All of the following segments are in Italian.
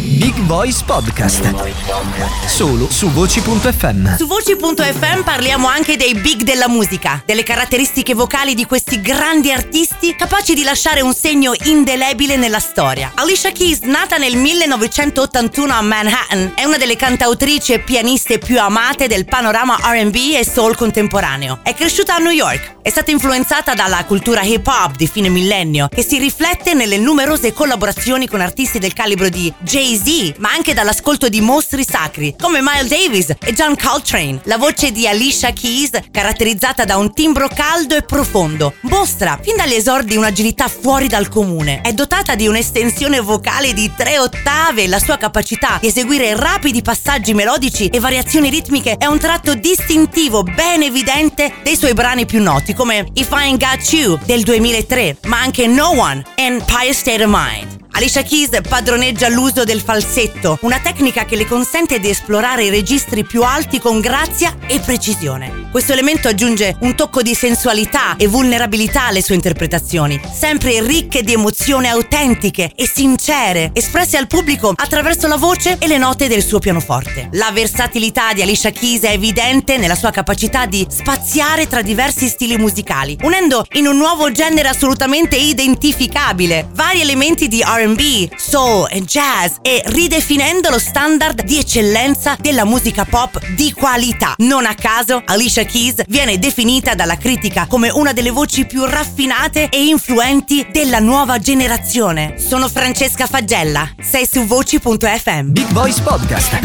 Big Voice Podcast. Solo su voci.fm. Su Voci.fm parliamo anche dei big della musica, delle caratteristiche vocali di questi grandi artisti capaci di lasciare un segno indelebile nella storia. Alicia Keys, nata nel 1981 a Manhattan, è una delle cantautrici e pianiste più amate del panorama RB e soul contemporaneo. È cresciuta a New York, è stata influenzata dalla cultura hip hop di fine millennio, che si riflette nelle numerose collaborazioni con artisti del calibro di Jay-Z, ma anche dall'ascolto di mostri sacri come Miles Davis e John Coltrane. La voce di Alicia Keys, caratterizzata da un timbro caldo e profondo, mostra fin dagli esordi un'agilità fuori dal comune. È dotata di un'estensione vocale di tre ottave e la sua capacità di eseguire rapidi passaggi melodici e variazioni ritmiche è un tratto distintivo ben evidente dei suoi brani più noti come If I Ain't Got You del 2003, ma anche No One e Pious State of Mind. Alicia Keys padroneggia l'uso del falsetto, una tecnica che le consente di esplorare i registri più alti con grazia e precisione. Questo elemento aggiunge un tocco di sensualità e vulnerabilità alle sue interpretazioni, sempre ricche di emozioni autentiche e sincere, espresse al pubblico attraverso la voce e le note del suo pianoforte. La versatilità di Alicia Keys è evidente nella sua capacità di spaziare tra diversi stili musicali, unendo in un nuovo genere assolutamente identificabile vari elementi di RB, soul e jazz e ridefinendo lo standard di eccellenza della musica pop di qualità. Non a caso, Alicia Keys viene definita dalla critica come una delle voci più raffinate e influenti della nuova generazione. Sono Francesca Faggella, sei su voci.fm. Big Voice Podcast.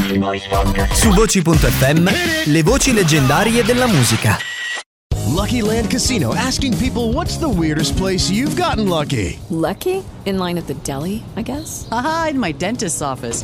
Su voci.fm le voci leggendarie della musica. Lucky Land Casino asking people what's the weirdest place you've gotten lucky? Lucky? In line at the deli, I guess? Aha, in my dentist's office.